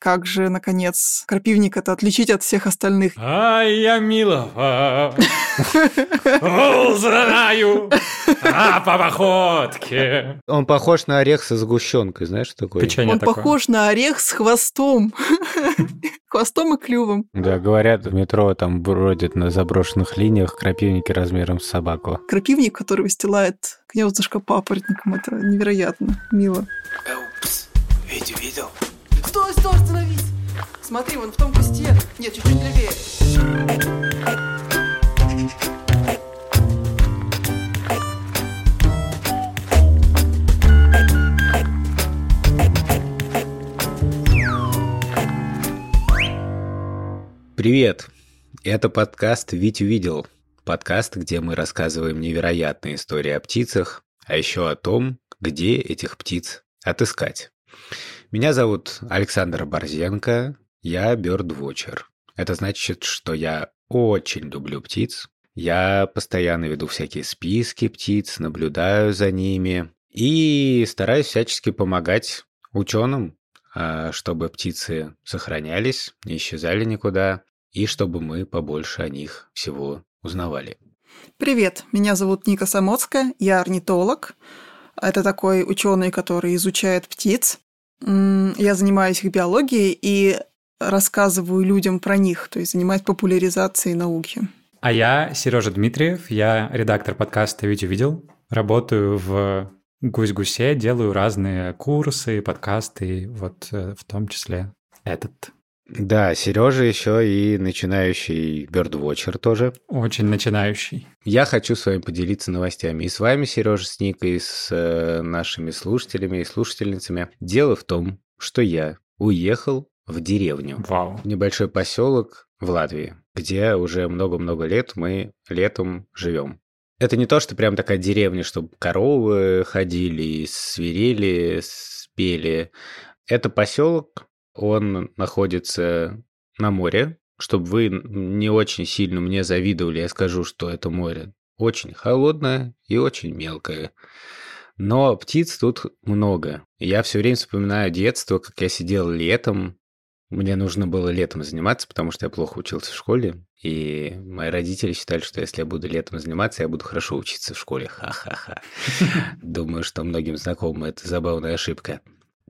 как же, наконец, крапивника-то отличить от всех остальных? А я милого знаю а по походке. Он похож на орех со сгущенкой, знаешь, такой? Печенье Он такое. похож на орех с хвостом. Хвостом и клювом. Да, говорят, в метро там бродят на заброшенных линиях крапивники размером с собаку. Крапивник, который выстилает гнездышко папоротником. Это невероятно мило. Упс, видел? Стой, стой, остановись! Смотри, вон в том кусте. Нет, чуть-чуть левее. Привет! Это подкаст «Вить увидел». Подкаст, где мы рассказываем невероятные истории о птицах, а еще о том, где этих птиц отыскать. Меня зовут Александр Борзенко, я бёрдвотчер. Это значит, что я очень люблю птиц. Я постоянно веду всякие списки птиц, наблюдаю за ними и стараюсь всячески помогать ученым, а, чтобы птицы сохранялись, не исчезали никуда, и чтобы мы побольше о них всего узнавали. Привет, меня зовут Ника Самоцкая, я орнитолог. Это такой ученый, который изучает птиц. Я занимаюсь их биологией и рассказываю людям про них, то есть занимаюсь популяризацией науки. А я Сережа Дмитриев, я редактор подкаста «Витя видел». Работаю в Гусь-Гусе, делаю разные курсы, подкасты, вот э, в том числе этот. Да, Сережа еще и начинающий бёрдвотчер тоже. Очень начинающий. Я хочу с вами поделиться новостями. И с вами, Сережа, с Никой, и с э, нашими слушателями и слушательницами. Дело в том, что я уехал в деревню. Вау. в небольшой поселок в Латвии, где уже много-много лет мы летом живем. Это не то, что прям такая деревня, чтобы коровы ходили, свирели, спели. Это поселок, он находится на море. Чтобы вы не очень сильно мне завидовали, я скажу, что это море очень холодное и очень мелкое. Но птиц тут много. Я все время вспоминаю детство, как я сидел летом мне нужно было летом заниматься, потому что я плохо учился в школе. И мои родители считали, что если я буду летом заниматься, я буду хорошо учиться в школе. Ха-ха-ха. Думаю, что многим знакома эта забавная ошибка.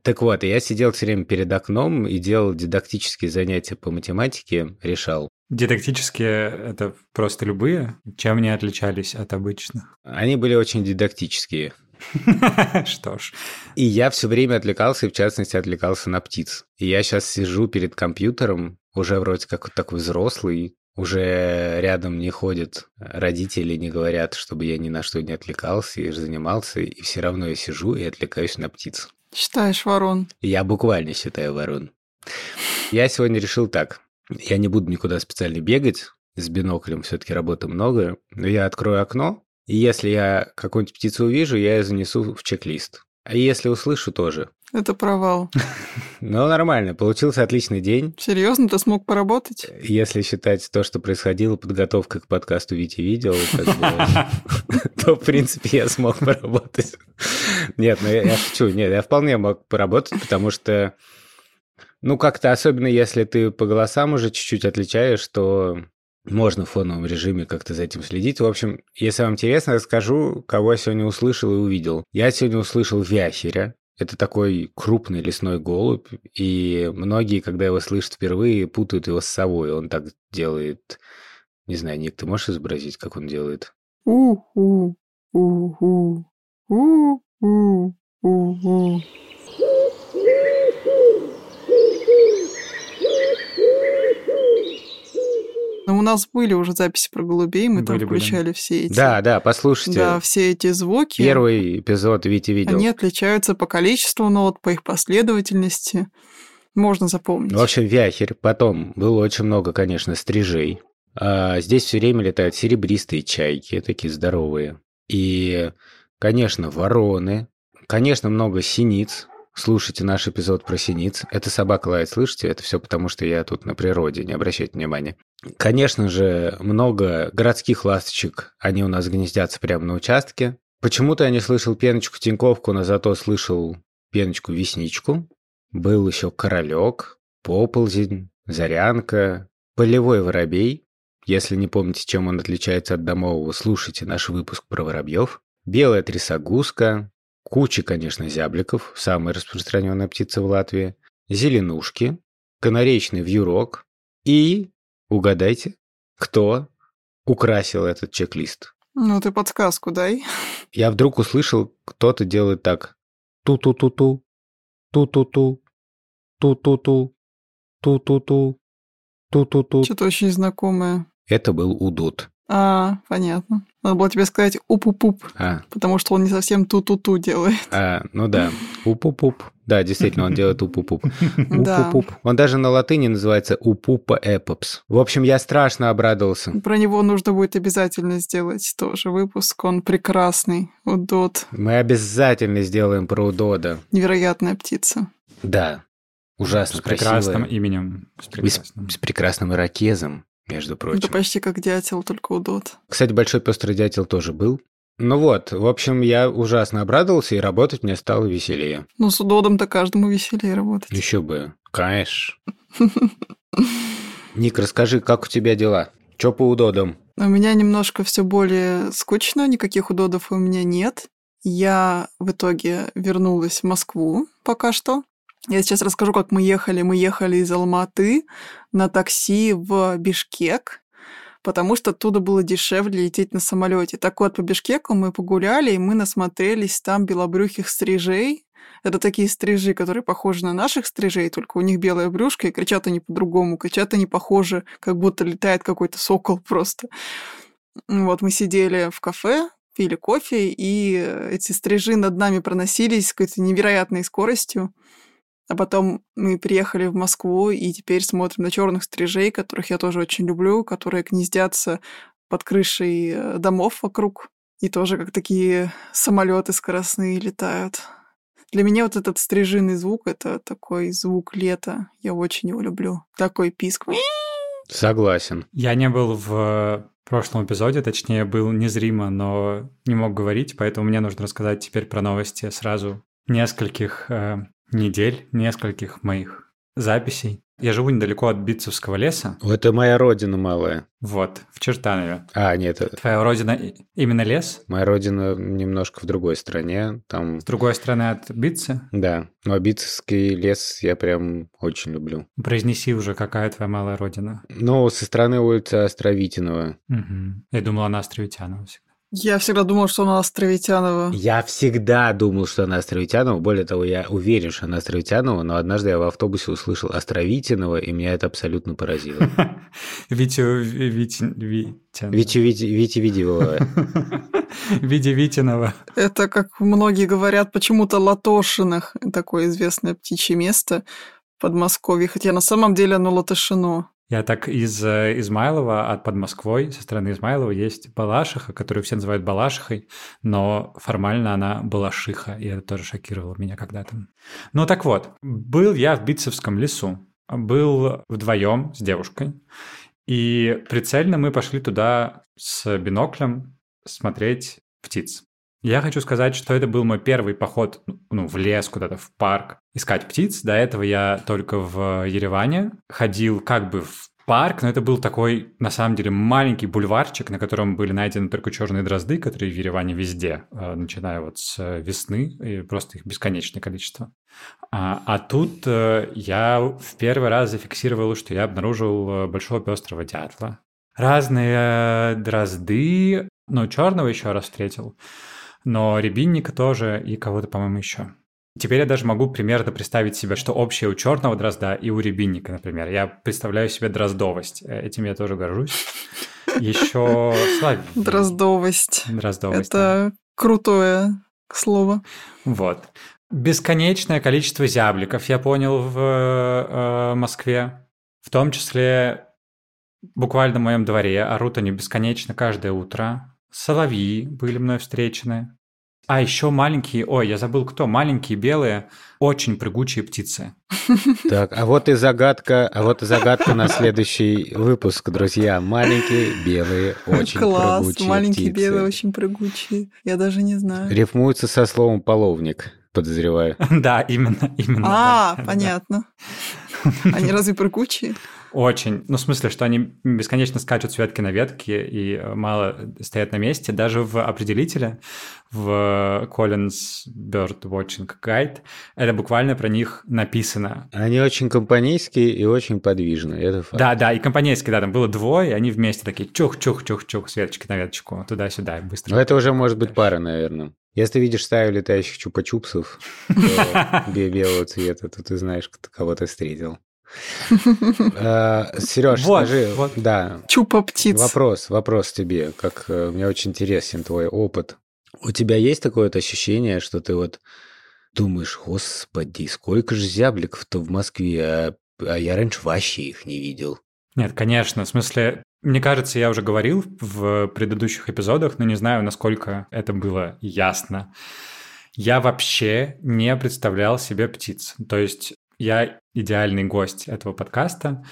Так вот, я сидел все время перед окном и делал дидактические занятия по математике, решал. Дидактические — это просто любые? Чем они отличались от обычных? Они были очень дидактические. Что ж. И я все время отвлекался, и в частности отвлекался на птиц. И я сейчас сижу перед компьютером, уже вроде как вот такой взрослый, уже рядом не ходят родители, не говорят, чтобы я ни на что не отвлекался и занимался, и все равно я сижу и отвлекаюсь на птиц. Считаешь, ворон? Я буквально считаю ворон. Я сегодня решил так. Я не буду никуда специально бегать, с биноклем все-таки работы много, но я открою окно, и если я какую-нибудь птицу увижу, я ее занесу в чек-лист. А если услышу, тоже. Это провал. Ну, нормально, получился отличный день. Серьезно, ты смог поработать? Если считать то, что происходило, подготовка к подкасту Вити видел, то, в принципе, я смог поработать. Нет, ну я, я шучу. Нет, я вполне мог поработать, потому что, ну, как-то, особенно если ты по голосам уже чуть-чуть отличаешь, то можно в фоновом режиме как-то за этим следить. В общем, если вам интересно, расскажу, кого я сегодня услышал и увидел. Я сегодня услышал вяхеря. Это такой крупный лесной голубь, и многие, когда его слышат впервые, путают его с совой. Он так делает... Не знаю, Ник, ты можешь изобразить, как он делает? У-у, у-у, у-у, у-у. Но у нас были уже записи про голубей, мы там Были, были. включали все эти... Да, да, послушайте. Да, все эти звуки. Первый эпизод Вити видел. Они отличаются по количеству нот, по их последовательности. Можно запомнить. В общем, вяхерь. Потом было очень много, конечно, стрижей. А здесь все время летают серебристые чайки, такие здоровые. И, конечно, вороны. Конечно, много синиц. Слушайте наш эпизод про синиц. Это собака лает, слышите? Это все потому, что я тут на природе, не обращайте внимания. Конечно же, много городских ласточек, они у нас гнездятся прямо на участке. Почему-то я не слышал пеночку-тиньковку, но зато слышал пеночку-весничку. Был еще королек. поползень, зарянка, полевой воробей. Если не помните, чем он отличается от домового, слушайте наш выпуск про воробьев. Белая трясогузка, куча, конечно, зябликов, самая распространенная птица в Латвии, зеленушки, канареечный вьюрок и, угадайте, кто украсил этот чек-лист? Ну, ты подсказку дай. Я вдруг услышал, кто-то делает так. Ту-ту-ту-ту, ту-ту-ту, ту-ту-ту, ту-ту-ту, ту-ту-ту. Что-то очень знакомое. Это был удут. А, понятно. Надо было тебе сказать уп-уп-уп, А, потому что он не совсем ту-ту-ту делает. а, ну да, уп-уп-уп. Да, действительно, он делает уп-уп-уп. Уп-уп-уп. Он даже на латыни называется упупа эпопс. В общем, я страшно обрадовался. Про него нужно будет обязательно сделать тоже выпуск. Он прекрасный. Удот. Мы обязательно сделаем про удода. Невероятная птица. Да, ужасно С прекрасным красивая. именем. С И с, прекрасным. с прекрасным ирокезом, между Это прочим. почти как дятел, только удот. Кстати, большой пестрый дятел тоже был. Ну вот, в общем, я ужасно обрадовался, и работать мне стало веселее. Ну, с удодом-то каждому веселее работать. Еще бы. Конечно. Ник, расскажи, как у тебя дела? Че по удодам? У меня немножко все более скучно, никаких удодов у меня нет. Я в итоге вернулась в Москву пока что. Я сейчас расскажу, как мы ехали. Мы ехали из Алматы на такси в Бишкек, потому что оттуда было дешевле лететь на самолете. Так вот, по Бишкеку мы погуляли, и мы насмотрелись там белобрюхих стрижей. Это такие стрижи, которые похожи на наших стрижей, только у них белое брюшко, и кричат они по-другому. Кричат они похожи, как будто летает какой-то сокол просто. Вот мы сидели в кафе, пили кофе, и эти стрижи над нами проносились с какой-то невероятной скоростью. А потом мы приехали в Москву и теперь смотрим на черных стрижей, которых я тоже очень люблю, которые гнездятся под крышей э, домов вокруг. И тоже как такие самолеты скоростные летают. Для меня вот этот стрижиный звук — это такой звук лета. Я очень его люблю. Такой писк. Согласен. Я не был в прошлом эпизоде, точнее, был незримо, но не мог говорить, поэтому мне нужно рассказать теперь про новости сразу нескольких э, недель, нескольких моих записей. Я живу недалеко от Битцевского леса, Это моя родина малая. вот, в Чертанове. А, нет, это- Твоя родина именно лес? моя родина немножко в другой стране. Там, С другой стороны от Битцы? да, но Битцевский лес я прям очень люблю. Произнеси уже, какая твоя малая родина. Ну, со стороны улицы Островитинова. Мгм. Я думала, она Островитянова всегда. Я всегда думала, что она Островитянова. Я всегда думал, что она Островитянова. Более того, я уверен, что она Островитянова, но однажды я в автобусе услышал Островитинова, и меня это абсолютно поразило. Витю... Витя Витя Видева. Витя Витинова. Это, как многие говорят, почему-то Латошинах, такое известное птичье место в Подмосковье, хотя на самом деле оно Латышино. Я так из э, Измайлова, от под Москвой, со стороны Измайлова есть Балашиха, которую все называют Балашихой, но формально она Балашиха, и это тоже шокировало меня когда-то. Ну так вот, был я в Битцевском лесу, был вдвоем с девушкой, и прицельно мы пошли туда с биноклем смотреть птиц. Я хочу сказать, что это был мой первый поход ну, в лес, куда-то в парк, искать птиц. До этого я только в Ереване ходил как бы в парк, но это был такой, на самом деле, маленький бульварчик, на котором были найдены только черные дрозды, которые в Ереване везде, э, начиная вот с весны, и просто их бесконечное количество. А, а тут э, я в первый раз зафиксировал, что я обнаружил э, большого пестрого дятла. Разные дрозды, ну, черного еще раз встретил, но рябинника тоже и кого-то, по-моему, еще. Теперь я даже могу примерно представить себе, что общее у черного дрозда и у рябинника, например. Я представляю себе дроздовость. Э, Этим я тоже горжусь. Еще славь. Дроздовость. Дроздовость. да. Это крутое слово. Вот. Бесконечное количество зябликов, я понял, в э, Москве. В том числе буквально в моем дворе орут они бесконечно каждое утро. Соловьи были мной встречены. А еще маленькие, ой, я забыл кто, маленькие белые, очень прыгучие птицы. Так, а вот и загадка, а вот и загадка на следующий выпуск, друзья. Маленькие, белые, очень Класс, прыгучие маленькие птицы. белые, очень прыгучие. Я даже не знаю. Рифмуется со словом половник, подозреваю. Да, именно, именно. А, понятно. Они разве прыгучие? Очень. Ну, в смысле, что они бесконечно скачут с ветки на ветке и э, мало стоят на месте. Даже в определителе, в Collins Bird Watching Guide, это буквально про них написано. Они очень компанейские и очень подвижные, это факт. Да, да, и компанейские, да, там было двое, и они вместе такие чух-чух-чух-чух с веточки на веточку, туда-сюда, быстро. Но это уже может быть пара, наверное. Если видишь стаю летающих чупа-чупсов белого цвета, то ты знаешь, кого ты встретил. Сереж, Вот, скажи, вот. да, Чупа птиц. вопрос, вопрос тебе, как э, мне очень интересен твой опыт. У тебя есть такое вот ощущение, что ты вот думаешь, господи, сколько же зябликов-то в Москве, а, а я раньше вообще их не видел. Нет, конечно, в смысле, мне кажется, я уже говорил в предыдущих эпизодах, но не знаю, насколько это было ясно. Я вообще не представлял себе птиц. То есть я идеальный гость этого подкаста,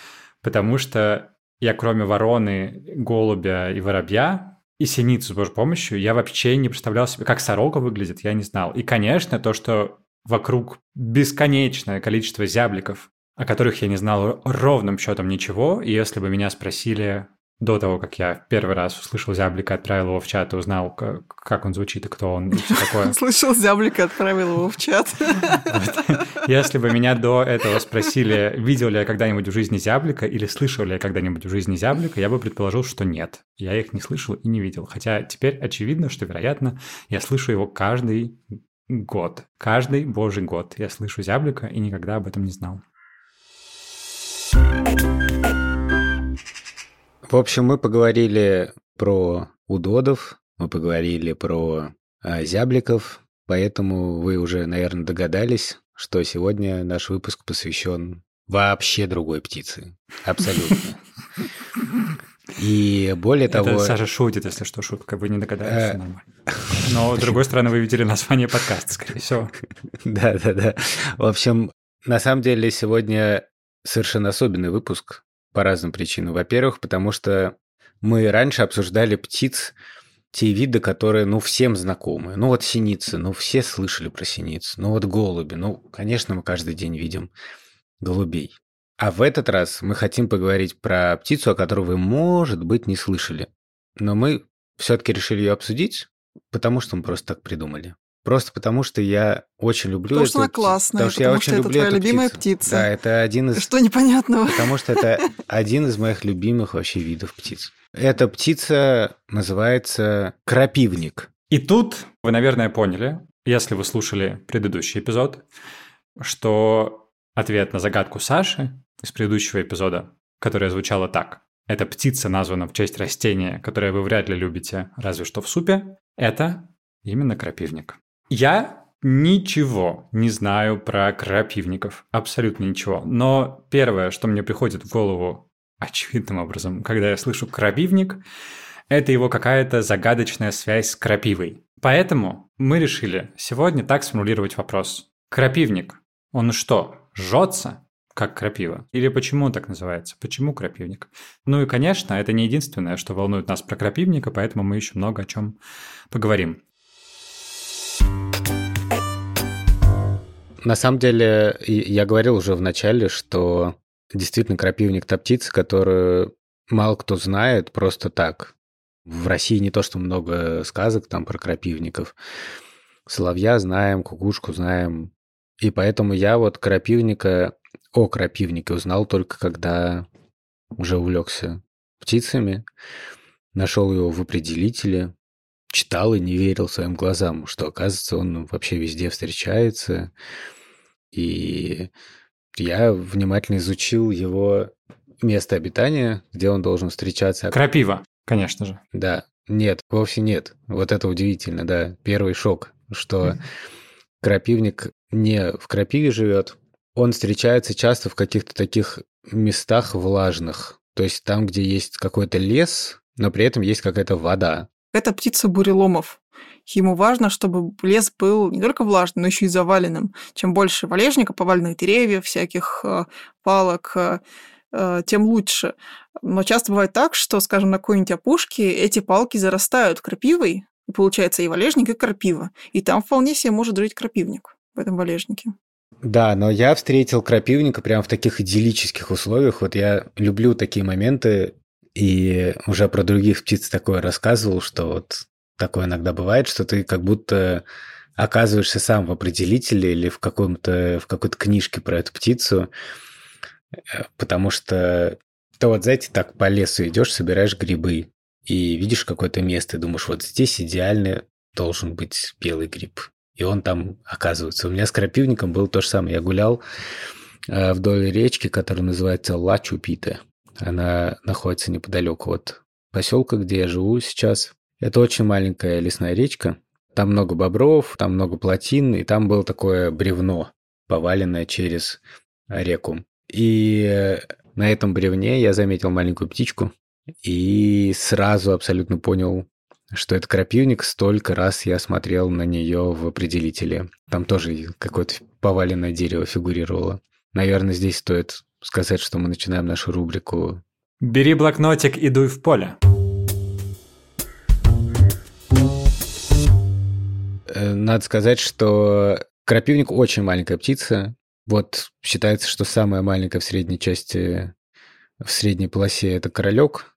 потому что я кроме вороны, голубя и воробья и синицы с божьей помощью, я вообще не представлял себе, как сорока выглядит, я не знал. И, конечно, то, что вокруг бесконечное количество зябликов, о которых я не знал ровным счетом ничего, и если бы меня спросили до того, как я первый раз услышал зяблика, отправил его в чат и узнал, как, он звучит и кто он, и все такое. Слышал, зяблика отправил его в чат. Если бы меня до этого спросили, видел ли я когда-нибудь в жизни зяблика или слышал ли я когда-нибудь в жизни зяблика, я бы предположил, что нет. Я их не слышал и не видел. Хотя теперь очевидно, что, вероятно, я слышу его каждый год. Каждый божий год я слышу зяблика и никогда об этом не знал. В общем, мы поговорили про удодов, мы поговорили про а, зябликов, поэтому вы уже, наверное, догадались, что сегодня наш выпуск посвящен вообще другой птице. Абсолютно. И более того... Это Саша шутит, если что, шутка. Вы не догадались, Э. нормально. Но, с другой стороны, вы видели название подкаста, скорее всего. Да, да, да. В общем, на самом деле сегодня совершенно особенный выпуск по разным причинам. Во-первых, потому что мы раньше обсуждали птиц, те виды, которые, ну, всем знакомы. Ну, вот синицы, ну, все слышали про синиц. Ну, вот голуби, ну, конечно, мы каждый день видим голубей. А в этот раз мы хотим поговорить про птицу, о которой вы, может быть, не слышали. Но мы все-таки решили ее обсудить, потому что мы просто так придумали. Просто потому, что я очень люблю Потому эту что она классная, Потому что я потому очень что это люблю твоя эту любимая птицу. птица. Да, это один из... Что непонятного? Потому что это один из моих любимых вообще видов птиц. Эта птица называется крапивник. И тут вы, наверное, поняли, если вы слушали предыдущий эпизод, что ответ на загадку Саши из предыдущего эпизода, которая звучала так. Эта птица названа в честь растения, которое вы вряд ли любите, разве что в супе. Это именно крапивник. Я ничего не знаю про крапивников. Абсолютно ничего. Но первое, что мне приходит в голову очевидным образом, когда я слышу крапивник, это его какая-то загадочная связь с крапивой. Поэтому мы решили сегодня так сформулировать вопрос. Крапивник, он что, жжется, как крапива? Или почему он так называется? Почему крапивник? Ну и, конечно, это не единственное, что волнует нас про крапивника, поэтому мы еще много о чем поговорим. На самом деле, я говорил уже в начале, что действительно крапивник – та птица, которую мало кто знает просто так. В России не то, что много сказок там про крапивников. Соловья знаем, кукушку знаем. И поэтому я вот крапивника, о крапивнике узнал только когда уже увлекся птицами, нашел его в определителе, читал и не верил своим глазам, что, оказывается, он вообще везде встречается. И я внимательно изучил его место обитания, где он должен встречаться. Крапива, конечно же. Да, нет, вовсе нет. Вот это удивительно, да. Первый шок, что крапивник не в крапиве живет. Он встречается часто в каких-то таких местах влажных. То есть там, где есть какой-то лес, но при этом есть какая-то вода. Это птица буреломов. Ему важно, чтобы лес был не только влажным, но еще и заваленным. Чем больше валежника, поваленных деревьев, всяких э, палок, э, э, тем лучше. Но часто бывает так, что, скажем, на какой-нибудь опушке эти палки зарастают крапивой, и получается и валежник, и крапива. И там вполне себе может жить крапивник в этом валежнике. Да, но я встретил крапивника прямо в таких идиллических условиях. Вот я люблю такие моменты, и уже про других птиц такое рассказывал, что вот такое иногда бывает, что ты как будто оказываешься сам в определителе или в, каком-то, в какой-то книжке про эту птицу, э, потому что ты вот, знаете, так по лесу идешь, собираешь грибы, и видишь какое-то место, и думаешь, вот здесь идеально должен быть белый гриб. И он там оказывается. У меня с крапивником было то же самое. Я гулял э, вдоль речки, которая называется Ла-Чупита. Она находится неподалеку от поселка, где я живу сейчас. Это очень маленькая лесная речка. Там много бобров, там много плотин, и там было такое бревно, поваленное через реку. И э, на этом бревне я заметил маленькую птичку и сразу абсолютно понял, что это крапивник. Столько раз я смотрел на нее в определителе. Там тоже какое-то поваленное дерево фигурировало. Наверное, здесь стоит сказать, что мы начинаем нашу рубрику Бери блокнотик и дуй в поле. Э, надо сказать, что крапивник очень маленькая птица. Вот считается, что самая маленькая в средней части, в средней полосе это королек.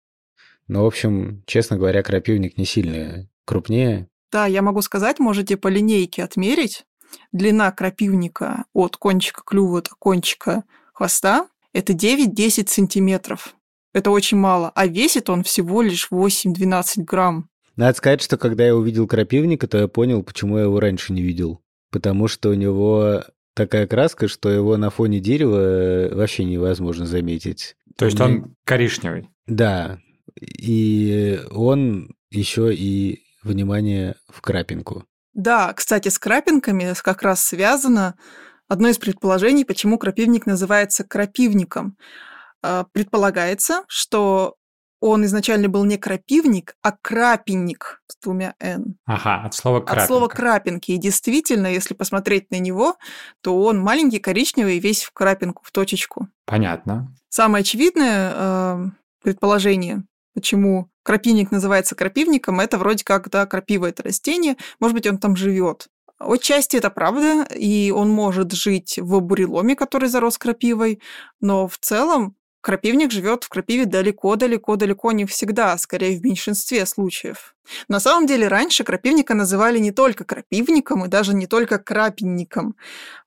Но, в общем, честно говоря, крапивник не сильно крупнее. Да, я могу сказать, можете по линейке отмерить. Длина крапивника от кончика клюва до кончика хвоста – это 9-10 сантиметров. Это очень мало. А весит он всего лишь 8-12 грамм. Надо сказать, что когда я увидел крапивника, то я понял, почему я его раньше не видел. Потому что у него такая краска, что его на фоне дерева э, вообще невозможно заметить. То есть он коричневый? Да. И он еще и, внимание, в крапинку. Да, кстати, с крапинками как раз связано одно из предположений, почему крапивник называется крапивником. А, предполагается, что он изначально был не крапивник, а крапинник с двумя «н». Ага, от слова крапинка. От слова крапинки. И действительно, если посмотреть на него, то он маленький, коричневый, весь в крапинку, в точечку. Понятно. Самое очевидное э, предположение, почему крапивник называется крапивником, это вроде как, да, крапива – это растение, может быть, он там живет. Отчасти это правда, и он может жить в буреломе, который зарос крапивой, но в целом Крапивник живет в крапиве далеко-далеко-далеко не всегда, а скорее в меньшинстве случаев. На самом деле раньше крапивника называли не только крапивником и даже не только крапинником.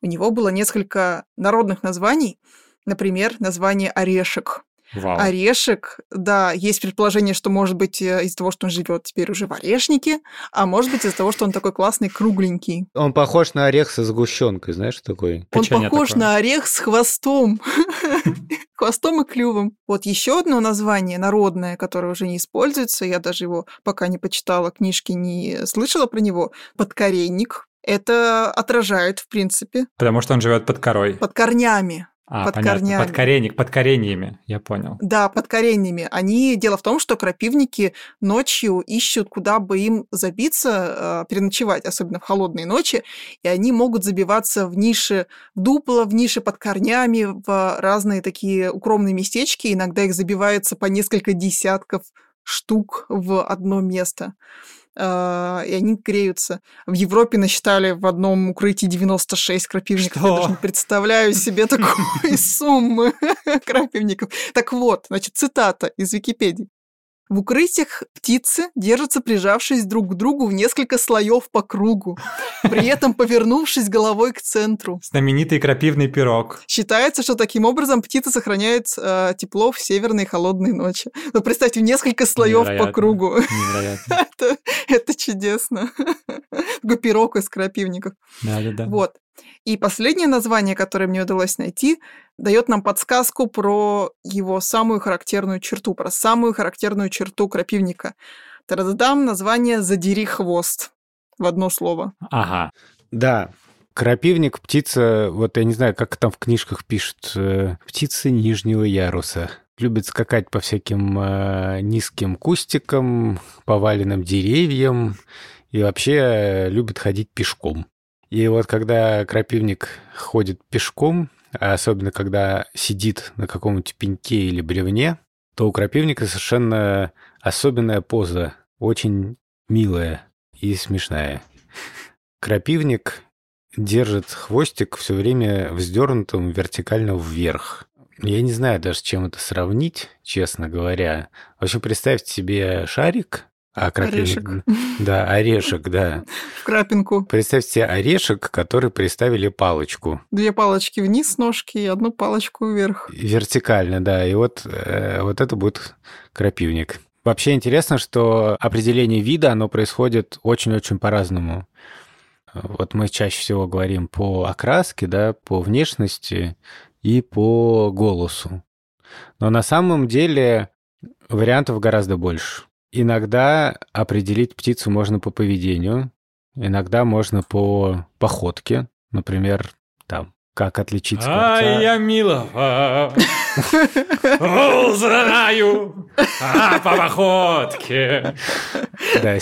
У него было несколько народных названий, например, название орешек. Вау. Орешек, да, есть предположение, что может быть э, из-за того, что он живет теперь уже в орешнике, а может быть из-за того, что он такой классный, кругленький. Он похож на орех со сгущенкой, знаешь, такой? Он Печенье похож такое. на орех с хвостом. Хвостом и клювом. Вот еще одно название народное, которое уже не используется, я даже его пока не почитала, книжки не слышала про него, подкоренник. Это отражает, в принципе, Потому что он живет под корой. под корнями. А, под понятно. корнями. Под, коренник, под кореньями, я понял. Да, под кореньями. Они... Дело в том, что крапивники ночью ищут, куда бы им забиться, э, переночевать, особенно в холодные ночи, и они могут забиваться в ниши, в дупло, в ниши под корнями, в разные такие укромные местечки. Иногда их забиваются по несколько десятков штук в одно место. Э, И они греются. В Европе насчитали в одном укрытии 96 крапивников. Я Что? даже не представляю себе такой суммы крапивников. Так вот, значит, цитата из Википедии. В укрытиях птицы держатся, прижавшись друг к другу в несколько слоев по кругу, при этом повернувшись головой к центру. Знаменитый крапивный пирог. Считается, что таким образом птица сохраняет э, тепло в северные холодные ночи. Ну, представьте, в несколько слоев по кругу. Невероятно. Это, это чудесно. Такой пирог из крапивников. Да-да-да. Вот. И последнее название, которое мне удалось найти, дает нам подсказку про его самую характерную черту, про самую характерную черту крапивника. Тарададам, название «Задери хвост» в одно слово. Ага. Да, крапивник, птица, вот я не знаю, как там в книжках пишут, э, птица нижнего яруса. Любит скакать по всяким э, низким кустикам, поваленным деревьям и вообще э, любит ходить пешком. И вот когда крапивник ходит пешком, а особенно когда сидит на каком-нибудь пеньке или бревне, то у крапивника совершенно особенная поза, очень милая и смешная. Крапивник держит хвостик все время вздернутым вертикально вверх. Я не знаю даже, с чем это сравнить, честно говоря. В общем, представьте себе шарик, а Орешек. Да, орешек, да. В крапинку. Представьте себе орешек, который приставили палочку. Две палочки вниз ножки и одну палочку вверх. Вертикально, да. И вот, э, вот это будет крапивник. Вообще интересно, что определение вида, оно происходит очень-очень по-разному. Вот мы чаще всего говорим по окраске, да, по внешности и по голосу. Но на самом деле вариантов гораздо больше. Иногда определить птицу можно по поведению, иногда можно по походке. Например, там, как отличить скворца. Ай, я милого узнаю а, по походке. Да,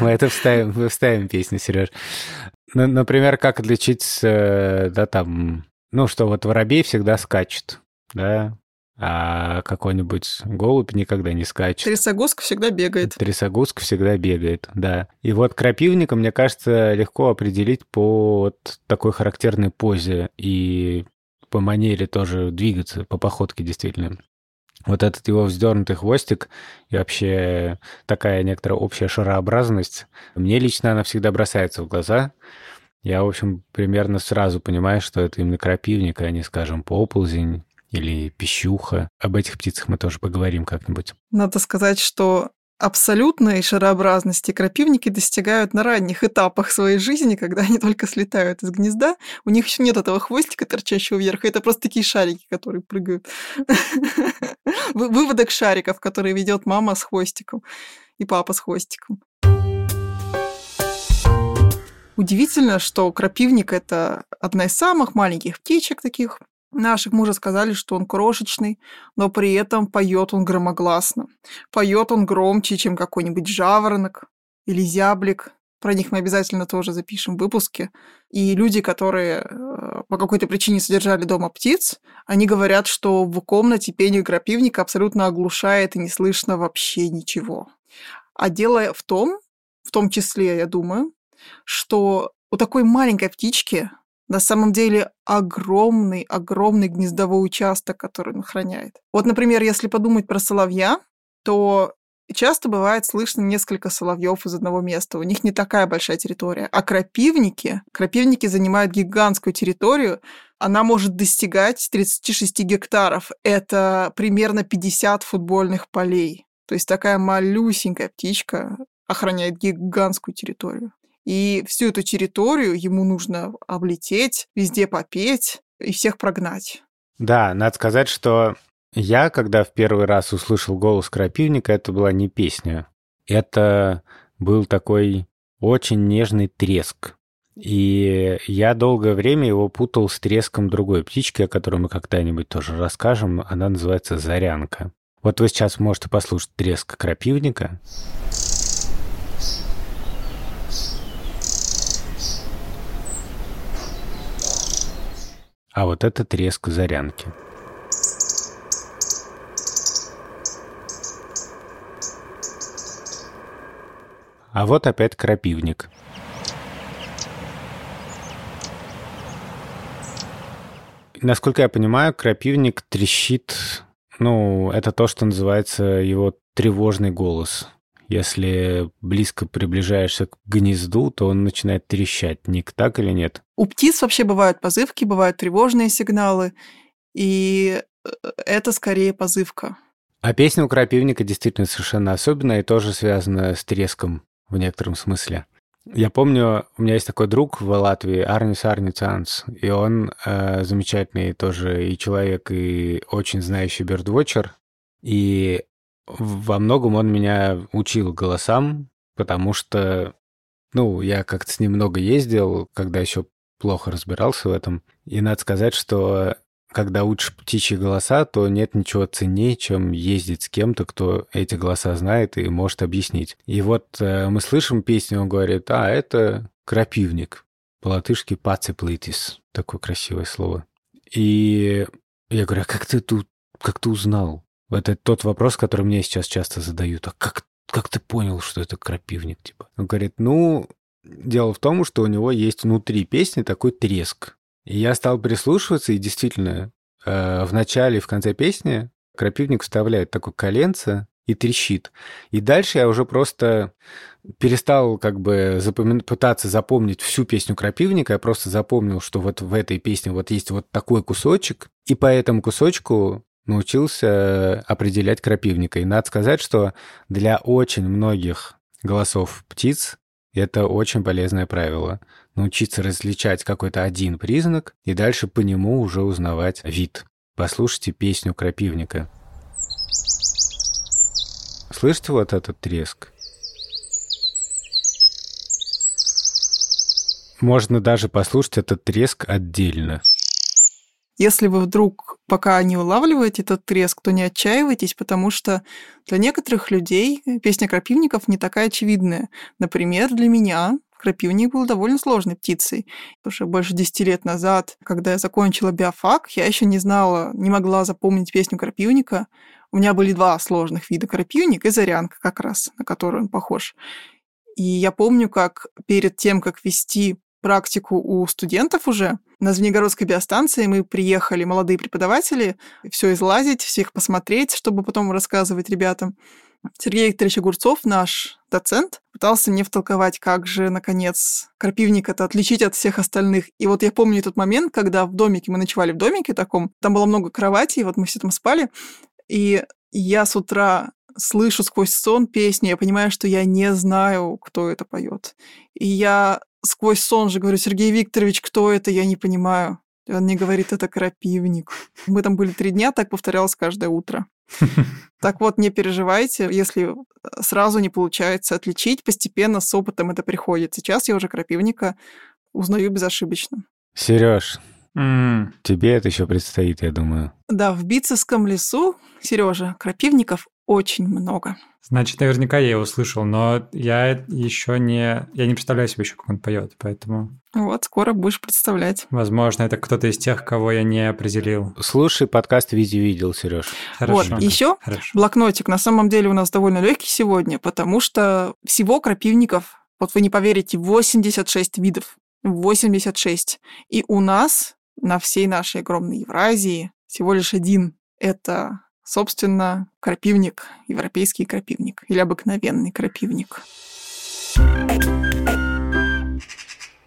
мы это вставим, мы вставим песню, Сереж. Ну, Например, как отличить, э, да, там, ну, что вот воробей всегда скачет, да, а какой-нибудь голубь никогда не скачет. Трясогузка всегда бегает. Трясогузка всегда бегает, да. И вот крапивника, мне кажется, легко определить по вот такой характерной позе и по манере тоже двигаться, по походке действительно. Вот этот его вздернутый хвостик и вообще такая некоторая общая шарообразность, мне лично она всегда бросается в глаза. Я, в общем, примерно сразу понимаю, что это именно крапивник, а не, скажем, поползень или пищуха. Об этих птицах мы тоже поговорим как-нибудь. Надо сказать, что абсолютной шарообразности крапивники достигают на ранних этапах своей жизни, когда они только слетают из гнезда. У них еще нет этого хвостика, торчащего вверх. Это просто такие шарики, которые прыгают. Вы- Выводок шариков, который ведет мама с хвостиком и папа с хвостиком. Удивительно, что крапивник это одна из самых маленьких птичек таких наших. Мы уже сказали, что он крошечный, но при этом поет он громогласно. Поет он громче, чем какой-нибудь жаворонок или зяблик. Про них мы обязательно тоже запишем в выпуске. И люди, которые э, по какой-то причине содержали дома птиц, они говорят, что в комнате пение крапивника абсолютно оглушает и не слышно вообще ничего. А дело в том, в том числе, я думаю, что у такой маленькой птички на самом деле огромный, огромный гнездовой участок, который он охраняет. Вот, например, если подумать про соловья, то часто бывает слышно несколько соловьев из одного места. У них не такая большая территория. А крапивники, крапивники занимают гигантскую территорию. Она может достигать 36 гектаров. Это примерно 50 футбольных полей. То есть такая малюсенькая птичка охраняет гигантскую территорию. И всю эту территорию ему нужно облететь, везде попеть и всех прогнать. Да, надо сказать, что я, когда в первый раз услышал голос крапивника, это была не песня. Это был такой очень нежный треск. И я долгое время его путал с треском другой птички, о которой мы когда-нибудь тоже расскажем. Она называется зарянка. Вот вы сейчас можете послушать треск крапивника. А вот это треск зарянки. А вот опять крапивник. Насколько я понимаю, крапивник трещит, ну, это то, что называется его тревожный голос. Если близко приближаешься к гнезду, то он начинает трещать. Ник, так или нет? У птиц вообще бывают позывки, бывают тревожные сигналы, и э, это скорее позывка. А песня у крапивника действительно совершенно особенная и тоже связана с треском в некотором смысле. Я помню, у меня есть такой друг в Латвии, Арнис Арницанс, и он э, замечательный тоже и человек, и очень знающий бердвотчер, и во многом он меня учил голосам, потому что, ну, я как-то с ним много ездил, когда еще плохо разбирался в этом, и надо сказать, что когда учишь птичьи голоса, то нет ничего ценнее, чем ездить с кем-то, кто эти голоса знает и может объяснить. И вот э, мы слышим песню, он говорит, а, это крапивник. По-латышски пациплитис. Такое красивое слово. И я говорю, а как ты тут, как ты узнал? Это тот вопрос, который мне сейчас часто задают. А как, как ты понял, что это крапивник? Типа? Он говорит, ну, Дело в том, что у него есть внутри песни такой треск. И я стал прислушиваться, и действительно, э, в начале и в конце песни крапивник вставляет такое коленце и трещит. И дальше я уже просто перестал как бы запомин... пытаться запомнить всю песню крапивника, я просто запомнил, что вот в этой песне вот есть вот такой кусочек, и по этому кусочку научился определять крапивника. И надо сказать, что для очень многих голосов птиц это очень полезное правило. Научиться различать какой-то один признак и дальше по нему уже узнавать вид. Послушайте песню крапивника. Слышите вот этот треск? Можно даже послушать этот треск отдельно. Если вы вдруг пока не улавливаете этот треск, то не отчаивайтесь, потому что для некоторых людей песня крапивников не такая очевидная. Например, для меня крапивник был довольно сложной птицей. Что больше 10 лет назад, когда я закончила биофак, я еще не знала, не могла запомнить песню крапивника. У меня были два сложных вида крапивник и зарянка как раз, на которую он похож. И я помню, как перед тем, как вести практику у студентов уже. На Звенигородской биостанции мы приехали, молодые преподаватели, все излазить, всех посмотреть, чтобы потом рассказывать ребятам. Сергей Викторович Огурцов, наш доцент, пытался мне втолковать, как же, наконец, крапивник это отличить от всех остальных. И вот я помню тот момент, когда в домике, мы ночевали в домике таком, там было много кроватей, вот мы все там спали, и я с утра слышу сквозь сон песни, я понимаю, что я не знаю, кто это поет. И я сквозь сон же говорю, Сергей Викторович, кто это, я не понимаю. И он мне говорит, это крапивник. Мы там были три дня, так повторялось каждое утро. Так вот, не переживайте, если сразу не получается отличить, постепенно с опытом это приходит. Сейчас я уже крапивника узнаю безошибочно. Сереж, тебе это еще предстоит, я думаю. Да, в Бицевском лесу, Сережа, крапивников очень много. Значит, наверняка я его слышал, но я еще не... Я не представляю себе еще, как он поет, поэтому... Вот, скоро будешь представлять. Возможно, это кто-то из тех, кого я не определил. Слушай подкаст «Видео видел», Сереж. Хорошо. Вот, еще Хорошо. блокнотик. На самом деле у нас довольно легкий сегодня, потому что всего крапивников, вот вы не поверите, 86 видов. 86. И у нас на всей нашей огромной Евразии всего лишь один. Это собственно, крапивник, европейский крапивник или обыкновенный крапивник.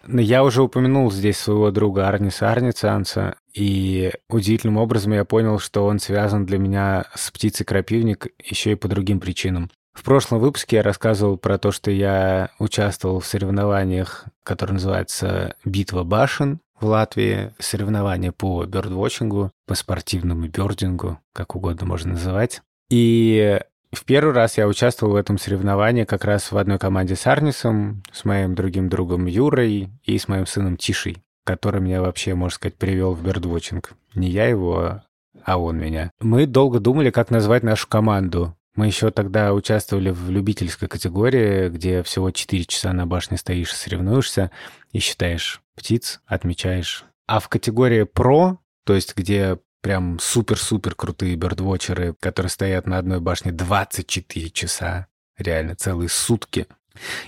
Я уже упомянул здесь своего друга Арниса Арницанца, и удивительным образом я понял, что он связан для меня с птицей крапивник еще и по другим причинам. В прошлом выпуске я рассказывал про то, что я участвовал в соревнованиях, которые называются «Битва башен», в Латвии соревнования по бёрдвотчингу, по спортивному бёрдингу, как угодно можно называть. И в первый раз я участвовал в этом соревновании как раз в одной команде с Арнисом, с моим другим другом Юрой и с моим сыном Тишей, который меня вообще, можно сказать, привел в бёрдвотчинг. Не я его, а он меня. Мы долго думали, как назвать нашу команду. Мы еще тогда участвовали в любительской категории, где всего 4 часа на башне стоишь соревнуешься, и считаешь птиц, отмечаешь. А в категории про, то есть где прям супер-супер крутые бердвотчеры, которые стоят на одной башне 24 часа, реально целые сутки,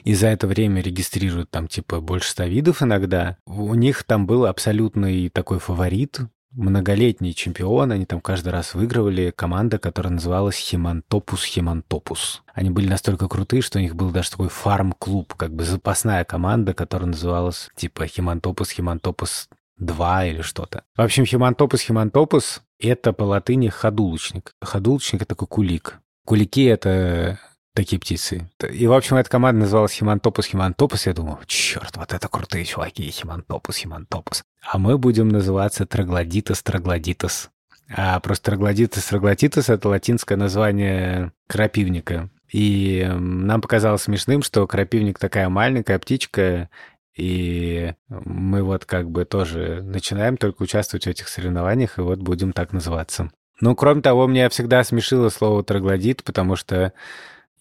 и за это время регистрируют там типа больше ста видов иногда. У них там был абсолютный такой фаворит, многолетний чемпион, они там каждый раз выигрывали команда, которая называлась Химантопус Химантопус. Они были настолько крутые, что у них был даже такой фарм-клуб, как бы запасная команда, которая называлась типа Химантопус Химантопус 2 или что-то. В общем, Химантопус Химантопус — это по латыни ходулочник. Ходулочник — это такой кулик. Кулики — это такие птицы. И, в общем, эта команда называлась Химантопус Химантопус. Я думал, черт, вот это крутые чуваки, Химантопус Химантопус. А мы будем называться Троглодитос Троглодитос. А просто Троглодитос Троглодитос — это латинское название крапивника. И нам показалось смешным, что крапивник такая маленькая птичка, и мы вот как бы тоже начинаем только участвовать в этих соревнованиях, и вот будем так называться. Ну, кроме того, меня всегда смешило слово троглодит, потому что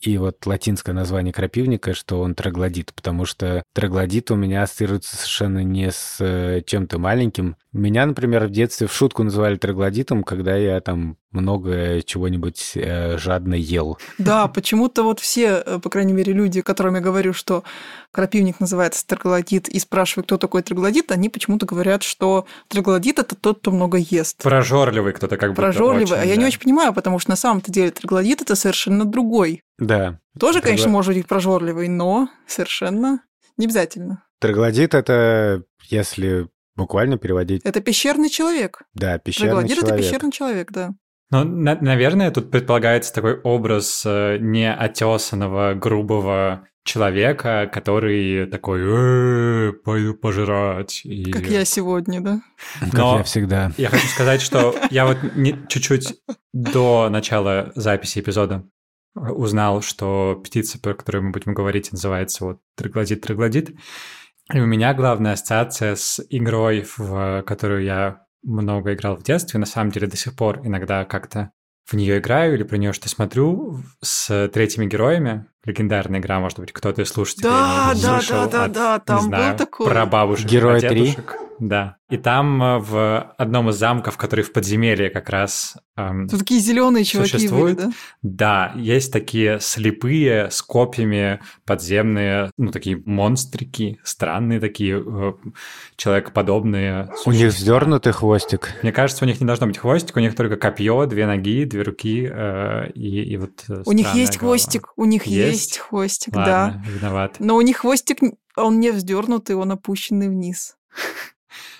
и вот латинское название крапивника, что он троглодит, потому что троглодит у меня ассоциируется совершенно не с э, чем-то маленьким. Меня, например, в детстве в шутку называли троглодитом, когда я там много чего-нибудь э, жадно ел. Да, почему-то вот все, э, по крайней мере, люди, которым я говорю, что крапивник называется троглодит, и спрашиваю, кто такой троглодит, они почему-то говорят, что троглодит – это тот, кто много ест. Прожорливый кто-то как будто Прожорливый. очень, а я да. не очень понимаю, потому что на самом-то деле троглодит – это совершенно другой. Да. Тоже, Трогло- конечно, может быть прожорливый, но совершенно не обязательно. Троглодит — это, если буквально переводить, Это пещерный человек. да, пещерный Троглодит – это человек. пещерный человек, да. Ну, на- наверное, тут предполагается такой образ э, неотесанного, грубого человека, который такой «Э, пойду пожрать. И... Как я сегодня, да? Как Но- я всегда. Я хочу сказать, что я вот не- чуть-чуть до начала записи эпизода узнал, что птица, про которую мы будем говорить, называется вот «Троглодит-троглодит». И у меня главная ассоциация с игрой, в которую я много играл в детстве, на самом деле до сих пор иногда как-то в нее играю или про нее что смотрю с третьими героями. Легендарная игра, может быть, кто-то из слушателей Да, не да, слышал да, да, от, да, там был знаю, такой. про бабушек, Герой про 3? дедушек. Да. И там э, в одном из замков, который в подземелье как раз эм, Тут такие зеленые чуваки были, Существует? да? да, есть такие слепые с копьями подземные, ну, такие монстрики, странные такие, э, человекоподобные. У них существа. вздернутый хвостик. Мне кажется, у них не должно быть хвостик, у них только копье, две ноги, две руки э, и, и вот э, У них есть голова. хвостик, у них Есть? Есть хвостик, да. Ладно, виноват. Но у них хвостик, он не вздернутый, он опущенный вниз.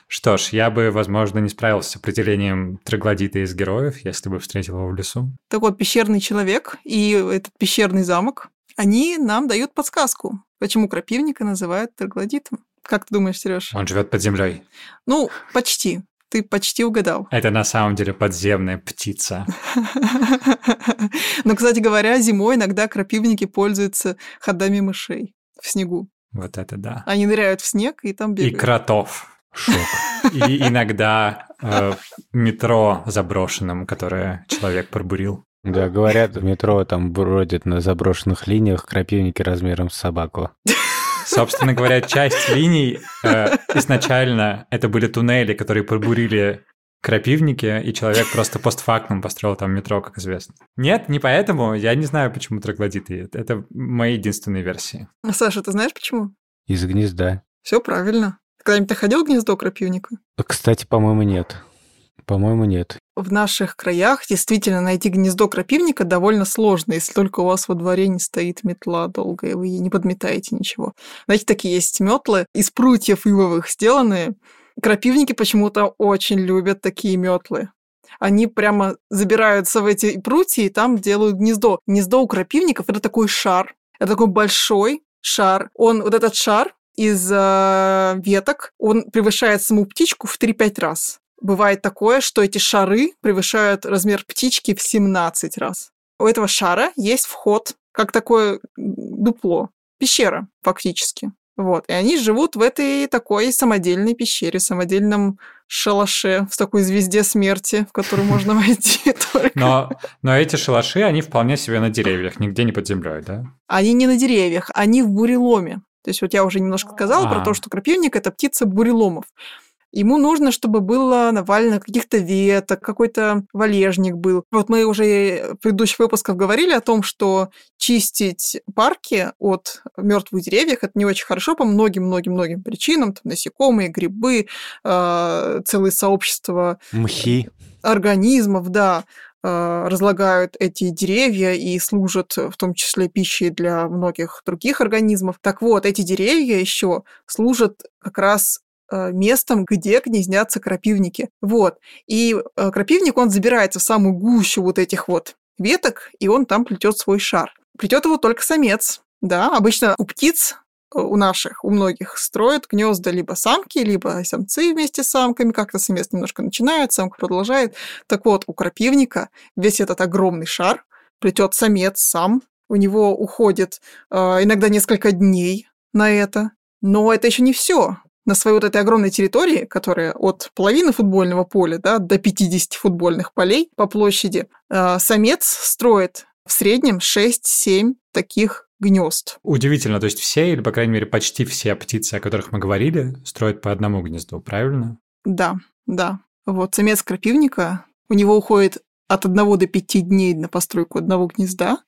Что ж, я бы, возможно, не справился с определением троглодита из героев, если бы встретил его в лесу. Так вот, пещерный человек и этот пещерный замок, они нам дают подсказку, почему крапивника называют троглодитом. Как ты думаешь, Сереж? Он живет под землей. Ну, почти. Ты почти угадал. Это на самом деле подземная птица. Но, кстати говоря, зимой иногда крапивники пользуются ходами мышей в снегу. Вот это да. Они ныряют в снег и там И бегают. кротов. Шок. И иногда э, метро заброшенным, которое человек пробурил. Да, говорят, в метро там бродят на заброшенных линиях крапивники размером с собаку. Собственно говоря, часть линий э, изначально это были туннели, которые пробурили крапивники, и человек просто постфактум построил там метро, как известно. Нет, не поэтому. Я не знаю, почему троглодиты. Это мои единственные версии. Саша, ты знаешь почему? Из гнезда. Все правильно. Ты когда-нибудь ходил в гнездо крапивника? Кстати, по-моему, нет. По-моему, нет. В наших краях действительно найти гнездо крапивника довольно сложно, если только у вас во дворе не стоит метла долго, и вы не подметаете ничего. Знаете, такие есть метлы из прутьев ивовых сделанные. Крапивники почему-то очень любят такие метлы. Они прямо забираются в эти прутья и там делают гнездо. Гнездо у крапивников это такой шар. Это такой большой шар. Он, вот этот шар из э, веток, он превышает саму птичку в 3-5 раз. Бывает такое, что эти шары превышают размер птички в 17 раз. У этого шара есть вход, как такое дупло, пещера фактически. Вот. И они живут в этой такой самодельной пещере, самодельном шалаше, в такой звезде смерти, в которую можно войти только. Но, но эти шалаши, они вполне себе на деревьях, нигде не под землей, да? Они не на деревьях, они в буреломе. То есть вот я уже немножко сказала про А. то, что крапивник – это птица буреломов. Ему нужно, чтобы было навалено каких-то веток, какой-то валежник был. Вот мы уже в предыдущих выпусках говорили о том, что чистить парки от мертвых деревьев это не очень хорошо по многим-многим-многим причинам. Там насекомые, грибы, э, целые сообщества Мхи. организмов, да, э, разлагают эти деревья и служат в том числе пищей для многих других организмов. Так вот, эти деревья еще служат как раз э, местом, где гнездятся крапивники. Вот. И э, крапивник, он забирается в самую гущу вот этих вот веток, и он там плетет свой шар. Плетет его только самец. Да, обычно у птиц э, у наших, у многих строят гнезда либо самки, либо самцы вместе с самками. Как-то самец немножко начинает, самка продолжает. Так вот, у крапивника весь этот огромный шар плетет самец сам. У него уходит э, иногда несколько дней на это. Но это еще не все. На своей вот этой огромной территории, которая от половины футбольного поля да, до 50 футбольных полей по площади, э, самец строит в среднем 6-7 таких гнезд. Удивительно, то есть все, или, по крайней мере, почти все птицы, о которых мы говорили, строят по одному гнезду, правильно? Да, да. Вот самец крапивника, у него уходит от одного до пяти дней на постройку одного гнезда.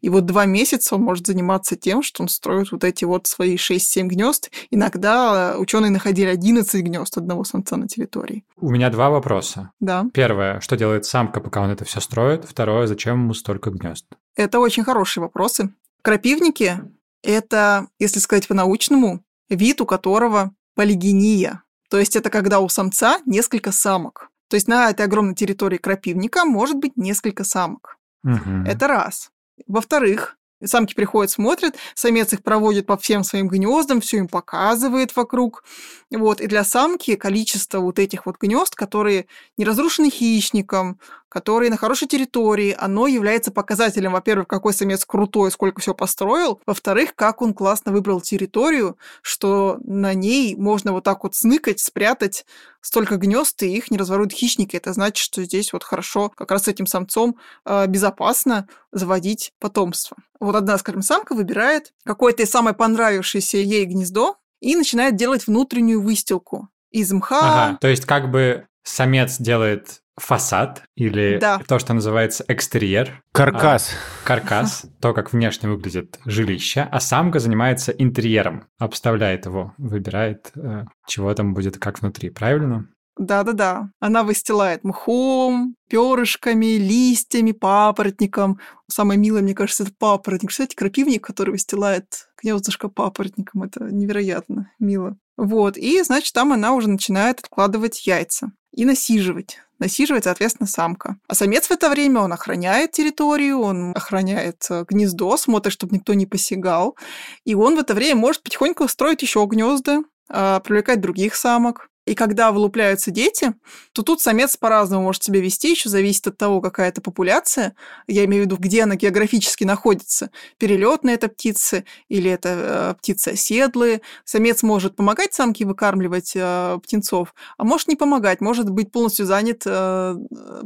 И вот два месяца он может заниматься тем, что он строит вот эти вот свои 6-7 гнезд. Иногда ученые находили 11 гнезд одного самца на территории. У меня два вопроса. Да. Первое, что делает самка, пока он это все строит? Второе, зачем ему столько гнезд? Это очень хорошие вопросы. Крапивники – это, если сказать по-научному, вид, у которого полигения. То есть это когда у самца несколько самок. То есть на этой огромной территории крапивника может быть несколько самок. Угу. Это раз. Во-вторых, самки приходят, смотрят, самец их проводит по всем своим гнездам, все им показывает вокруг. Вот. И для самки количество вот этих вот гнезд, которые не разрушены хищником, которые на хорошей территории, оно является показателем, во-первых, какой самец крутой, сколько все построил, во-вторых, как он классно выбрал территорию, что на ней можно вот так вот сныкать, спрятать столько гнезд, и их не разворуют хищники. Это значит, что здесь вот хорошо как раз с этим самцом э, безопасно заводить потомство. Вот одна, скажем, самка выбирает какое-то самое понравившееся ей гнездо и начинает делать внутреннюю выстилку из мха. Ага, то есть как бы самец делает фасад или Да. то, что называется экстерьер, Каркас. каркас, то, как внешне выглядит жилище, а самка занимается интерьером, обставляет его, выбирает, э, чего там будет как внутри, правильно? Да-да-да. Она выстилает мхом, перышками, листьями, папоротником. Самое милое, мне кажется, это папоротник. Кстати, крапивник, который выстилает гнездышко папоротником. Это невероятно мило. Вот. И, значит, там она уже начинает откладывать яйца и насиживать. Насиживает, соответственно, самка. А самец в это время, он охраняет территорию, он охраняет э, гнездо, смотрит, чтобы никто не посягал. И он в это время может потихоньку строить еще гнезда, а, привлекать других самок. И когда вылупляются дети, то тут самец по-разному может себя вести, еще зависит от того, какая это популяция. Я имею в виду, где она географически находится. Перелетная это птицы или это э, птицы оседлые. Самец может помогать самке выкармливать э, птенцов, а может не помогать, может быть полностью занят э,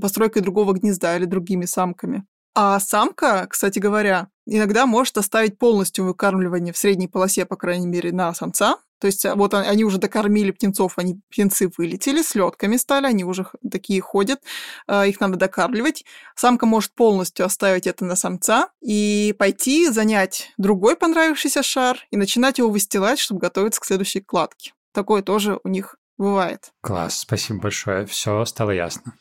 постройкой другого гнезда или другими самками. А самка, кстати говоря, иногда может оставить полностью выкармливание в средней полосе, по крайней мере, на самца. То есть а, вот он- они уже докормили птенцов, они птенцы вылетели, с летками стали, они уже такие ходят, а, их надо докармливать. Самка может полностью оставить это на самца и пойти занять другой понравившийся шар и начинать его выстилать, чтобы готовиться к следующей кладке. Такое тоже у них бывает. Класс, спасибо большое, все стало ясно.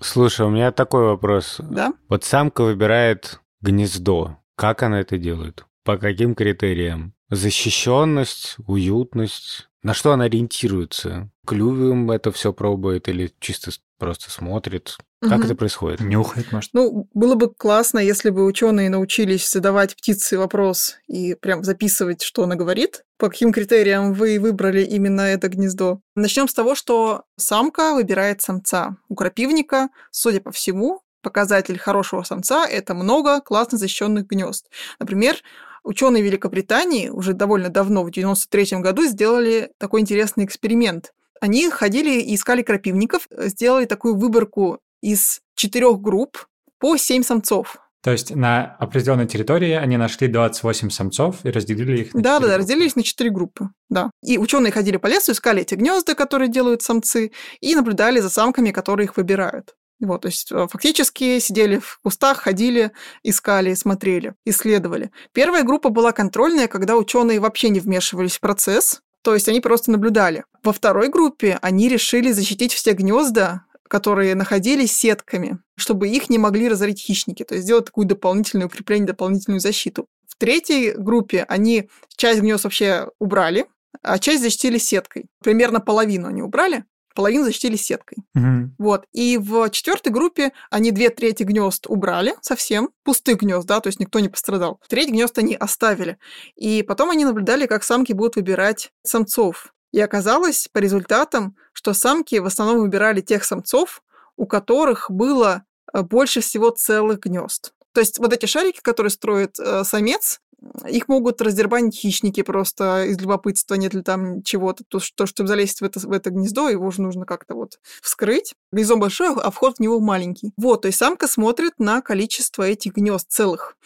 Слушай, у меня такой вопрос. Да? Вот самка выбирает гнездо. Как она это делает? По каким критериям? Защищенность, уютность? На что она ориентируется? Клювом это все пробует или чисто просто смотрит? Как Мгм. это происходит? Нюхает, может? Ну, было бы классно, если бы ученые научились задавать птице вопрос и прям записывать, что она говорит. По каким критериям вы выбрали именно это гнездо? Начнем с того, что самка выбирает самца. У крапивника, судя по всему, показатель хорошего самца – это много классно защищенных гнезд. Например, ученые Великобритании уже довольно давно, в 93 году, сделали такой интересный эксперимент. Они ходили и искали крапивников, сделали такую выборку из четырех групп по семь самцов. То есть на определенной территории они нашли 28 самцов и разделили их на Да, да, да, разделились на четыре группы. Да. И ученые ходили по лесу, искали эти гнезда, которые делают самцы, и наблюдали за самками, которые их выбирают. Вот, то есть э, фактически сидели в кустах, ходили, искали, смотрели, исследовали. Первая группа была контрольная, когда ученые вообще не вмешивались в процесс, то есть они просто наблюдали. Во второй группе они решили защитить все гнезда, которые находились сетками, чтобы их не могли разорить хищники, то есть сделать такую дополнительное укрепление, дополнительную защиту. В третьей группе они часть гнезд вообще убрали, а часть защитили сеткой. Примерно половину они убрали, половину защитили сеткой. Мгм. Вот. И в четвертой группе они две трети гнезд убрали совсем, пустых гнезд, да, то есть никто не пострадал. Треть гнезд они оставили. И потом они наблюдали, как самки будут выбирать самцов. И оказалось по результатам, что самки в основном выбирали тех самцов, у которых было э, больше всего целых гнезд. То есть вот эти шарики, которые строит э, самец, Их могут раздербанить хищники просто из любопытства, нет ли там чего-то. То, что, чтобы залезть в это, в это гнездо, его же нужно как-то вот вскрыть. Гнездо большое, а вход в него маленький. Вот, то есть самка смотрит на количество этих гнезд целых.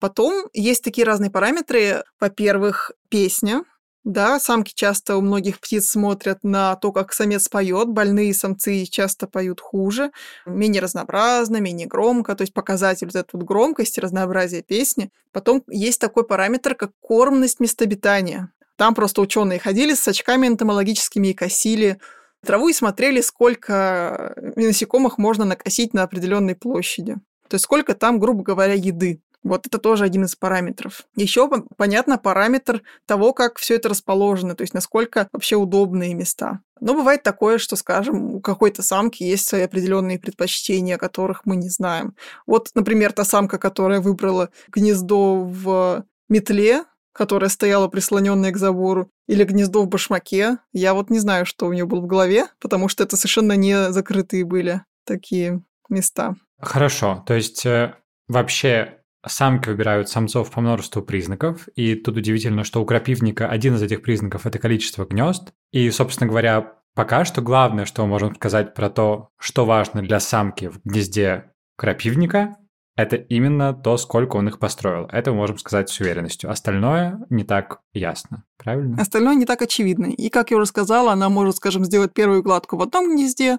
Потом есть такие разные параметры. Во-первых, песня, да, самки часто у многих птиц смотрят на то, как самец поет. Больные самцы часто поют хуже, менее разнообразно, менее громко. То есть показатель вот этой вот громкости, разнообразия песни. Потом есть такой параметр, как кормность места обитания. Там просто ученые ходили с очками энтомологическими и косили траву и смотрели, сколько насекомых можно накосить на определенной площади. То есть сколько там, грубо говоря, еды. Вот это тоже один из параметров. Еще понятно параметр того, как все это расположено, то есть насколько вообще удобные места. Но бывает такое, что, скажем, у какой-то самки есть свои определенные предпочтения, о которых мы не знаем. Вот, например, та самка, которая выбрала гнездо в метле, которая стояла прислоненная к забору, или гнездо в башмаке. Я вот не знаю, что у нее было в голове, потому что это совершенно не закрытые были такие места. Хорошо, то есть э, вообще Самки выбирают самцов по множеству признаков, и тут удивительно, что у крапивника один из этих признаков – это количество гнезд. И, собственно говоря, пока что главное, что мы можем сказать про то, что важно для самки в гнезде крапивника, это именно то, сколько он их построил. Это мы можем сказать с уверенностью. Остальное не так ясно. Правильно? Остальное не так очевидно. И, как я уже сказала, она может, скажем, сделать первую кладку в одном гнезде,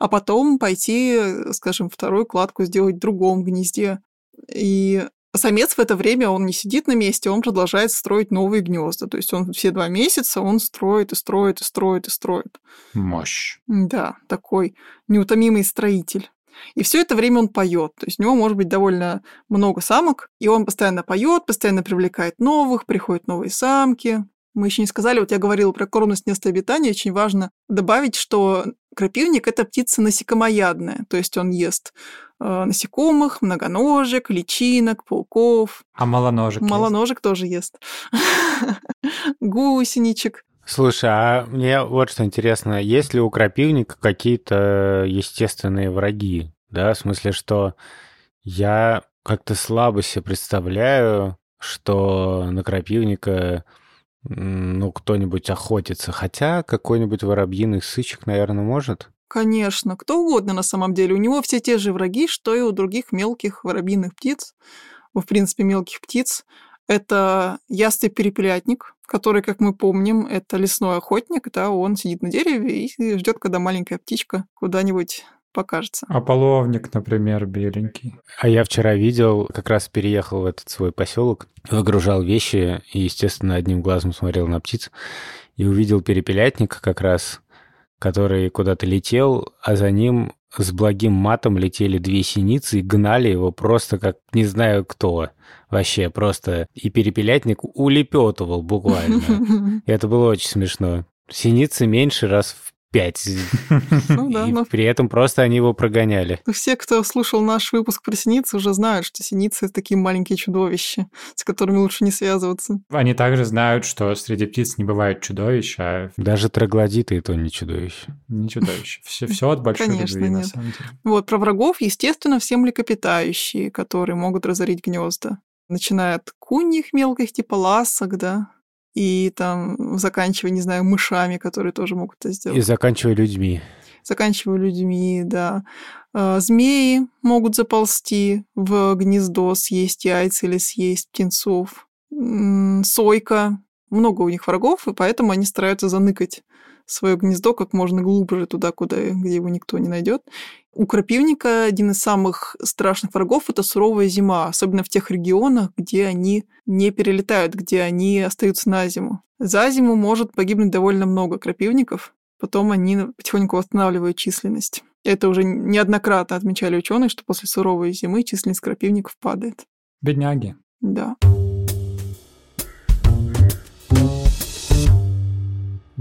а потом пойти, скажем, вторую кладку сделать в другом гнезде. И самец в это время, он не сидит на месте, он продолжает строить новые гнезда. То есть он все два месяца, он строит и строит и строит и строит. Мощь. Да, такой неутомимый строитель. И все это время он поет. То есть у него может быть довольно много самок, и он постоянно поет, постоянно привлекает новых, приходят новые самки. Мы еще не сказали, вот я говорила про кормность места обитания, очень важно добавить, что крапивник – это птица насекомоядная, то есть он ест насекомых, многоножек, личинок, пауков. А малоножек Малоножек есть? тоже ест. Гусеничек. Слушай, а мне вот что интересно, есть ли у крапивника какие-то естественные враги? Да, в смысле, что я как-то слабо себе представляю, что на крапивника ну, кто-нибудь охотится. Хотя какой-нибудь воробьиный сычек, наверное, может. Конечно, кто угодно на самом деле. У него все те же враги, что и у других мелких воробьиных птиц. В принципе, мелких птиц. Это ястреб перепелятник, который, как мы помним, это лесной охотник, да, он сидит на дереве и ждет, когда маленькая птичка куда-нибудь покажется. А половник, например, беленький. А я вчера видел, как раз переехал в этот свой поселок, выгружал вещи и, естественно, одним глазом смотрел на птиц и увидел перепелятник как раз, который куда-то летел, а за ним с благим матом летели две синицы и гнали его просто как не знаю кто. Вообще просто. И перепелятник улепетывал буквально. Это было очень смешно. Синицы меньше раз в пять. Ну, да, но... При этом просто они его прогоняли. Ну, все, кто слушал наш выпуск про синицы, уже знают, что синицы — это такие маленькие чудовища, с которыми лучше не связываться. Они также знают, что среди птиц не бывает чудовищ, а... Даже троглодиты — это не чудовище. Не чудовище. Все, все от большой Конечно, любви, нет. на самом деле. Вот, про врагов, естественно, все млекопитающие, которые могут разорить гнезда. Начиная от куньих мелких, типа ласок, да, и там заканчивая, не знаю, мышами, которые тоже могут это сделать. И заканчивая людьми. Заканчивая людьми, да. А, змеи могут заползти в гнездо, съесть яйца или съесть птенцов. Сойка. Много у них врагов, и поэтому они стараются заныкать свое гнездо как можно глубже туда, куда, где его никто не найдет. У крапивника один из самых страшных врагов – это суровая зима, особенно в тех регионах, где они не перелетают, где они остаются на зиму. За зиму может погибнуть довольно много крапивников, потом они потихоньку восстанавливают численность. Это уже неоднократно отмечали ученые, что после суровой зимы численность крапивников падает. Бедняги. Да.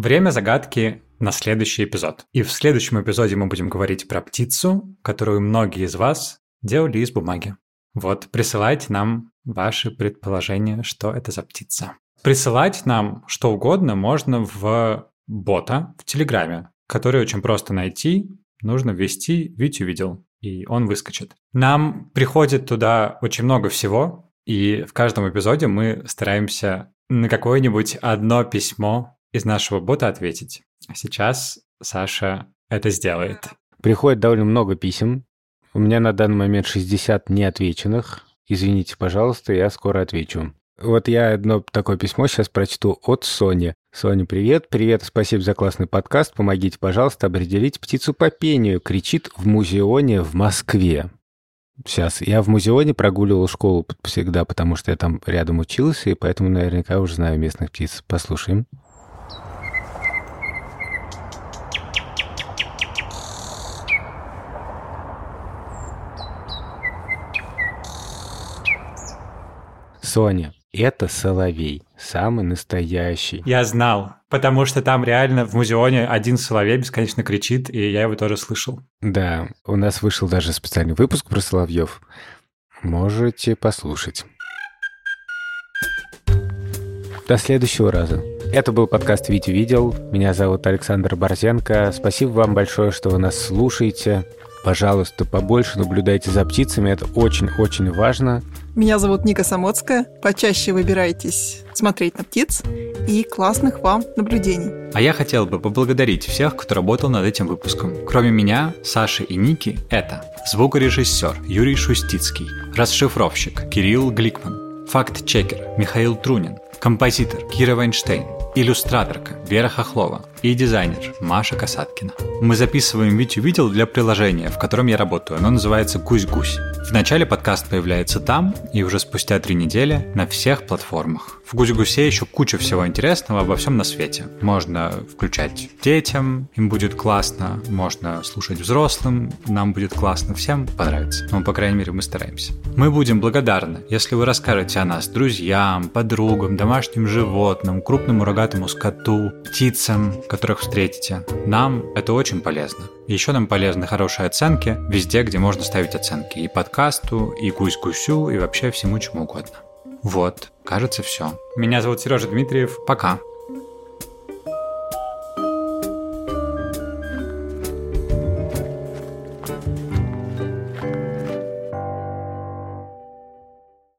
Время загадки на следующий эпизод. И в следующем эпизоде мы будем говорить про птицу, которую многие из вас делали из бумаги. Вот, присылайте нам ваши предположения, что это за птица. Присылать нам что угодно можно в бота в Телеграме, который очень просто найти. Нужно ввести «Витю видел», и он выскочит. Нам приходит туда очень много всего, И в каждом эпизоде мы стараемся на какое-нибудь одно письмо из нашего бота ответить. Сейчас Саша это сделает. Приходит довольно много писем. У меня на данный момент 60 неотвеченных. Извините, пожалуйста, я скоро отвечу. Вот я одно такое письмо сейчас прочту от Сони. Соня, привет. Привет, спасибо за классный подкаст. Помогите, пожалуйста, определить птицу по пению. Кричит в музеоне в Москве. Сейчас. Я в музеоне прогуливал школу всегда, потому что я там рядом учился, и поэтому наверняка уже знаю местных птиц. Послушаем. Соня, это соловей, самый настоящий. Я знал, потому что там реально в музеоне один соловей бесконечно кричит, и я его тоже слышал. Да, у нас вышел даже специальный выпуск про соловьев. Можете послушать. До следующего раза. Это был подкаст «Витя видел». Меня зовут Александр Борзенко. Спасибо вам большое, что вы нас слушаете. Пожалуйста, побольше наблюдайте за птицами, это очень-очень важно. Меня зовут Ника Самоцкая. Почаще выбирайтесь смотреть на птиц и классных вам наблюдений. А я хотел бы поблагодарить всех, кто работал над этим выпуском. Кроме меня, Саши и Ники, это звукорежиссер Юрий Шустицкий, расшифровщик Кирилл Гликман, факт-чекер Михаил Трунин, композитор Кира Вайнштейн, иллюстраторка Вера Хохлова и дизайнер Маша Касаткина. Мы записываем Витю видел для приложения, в котором я работаю. Оно называется «Гусь-гусь». Вначале подкаст появляется там, и уже спустя три недели на всех платформах. В Гусь-гусе еще куча всего интересного обо всем на свете. Можно включать детям, им будет классно. Можно слушать взрослым, нам будет классно. Всем понравится. Ну, по крайней мере, мы стараемся. Мы будем благодарны, если вы расскажете о нас друзьям, подругам, домашним животным, крупному рогатому скоту, птицам, которых встретите. Нам это очень полезно. Еще нам полезны хорошие оценки везде, где можно ставить оценки. И подкасту, и гусь-гусю, и вообще всему чему угодно. Вот, кажется, все. Меня зовут Сережа Дмитриев. Пока.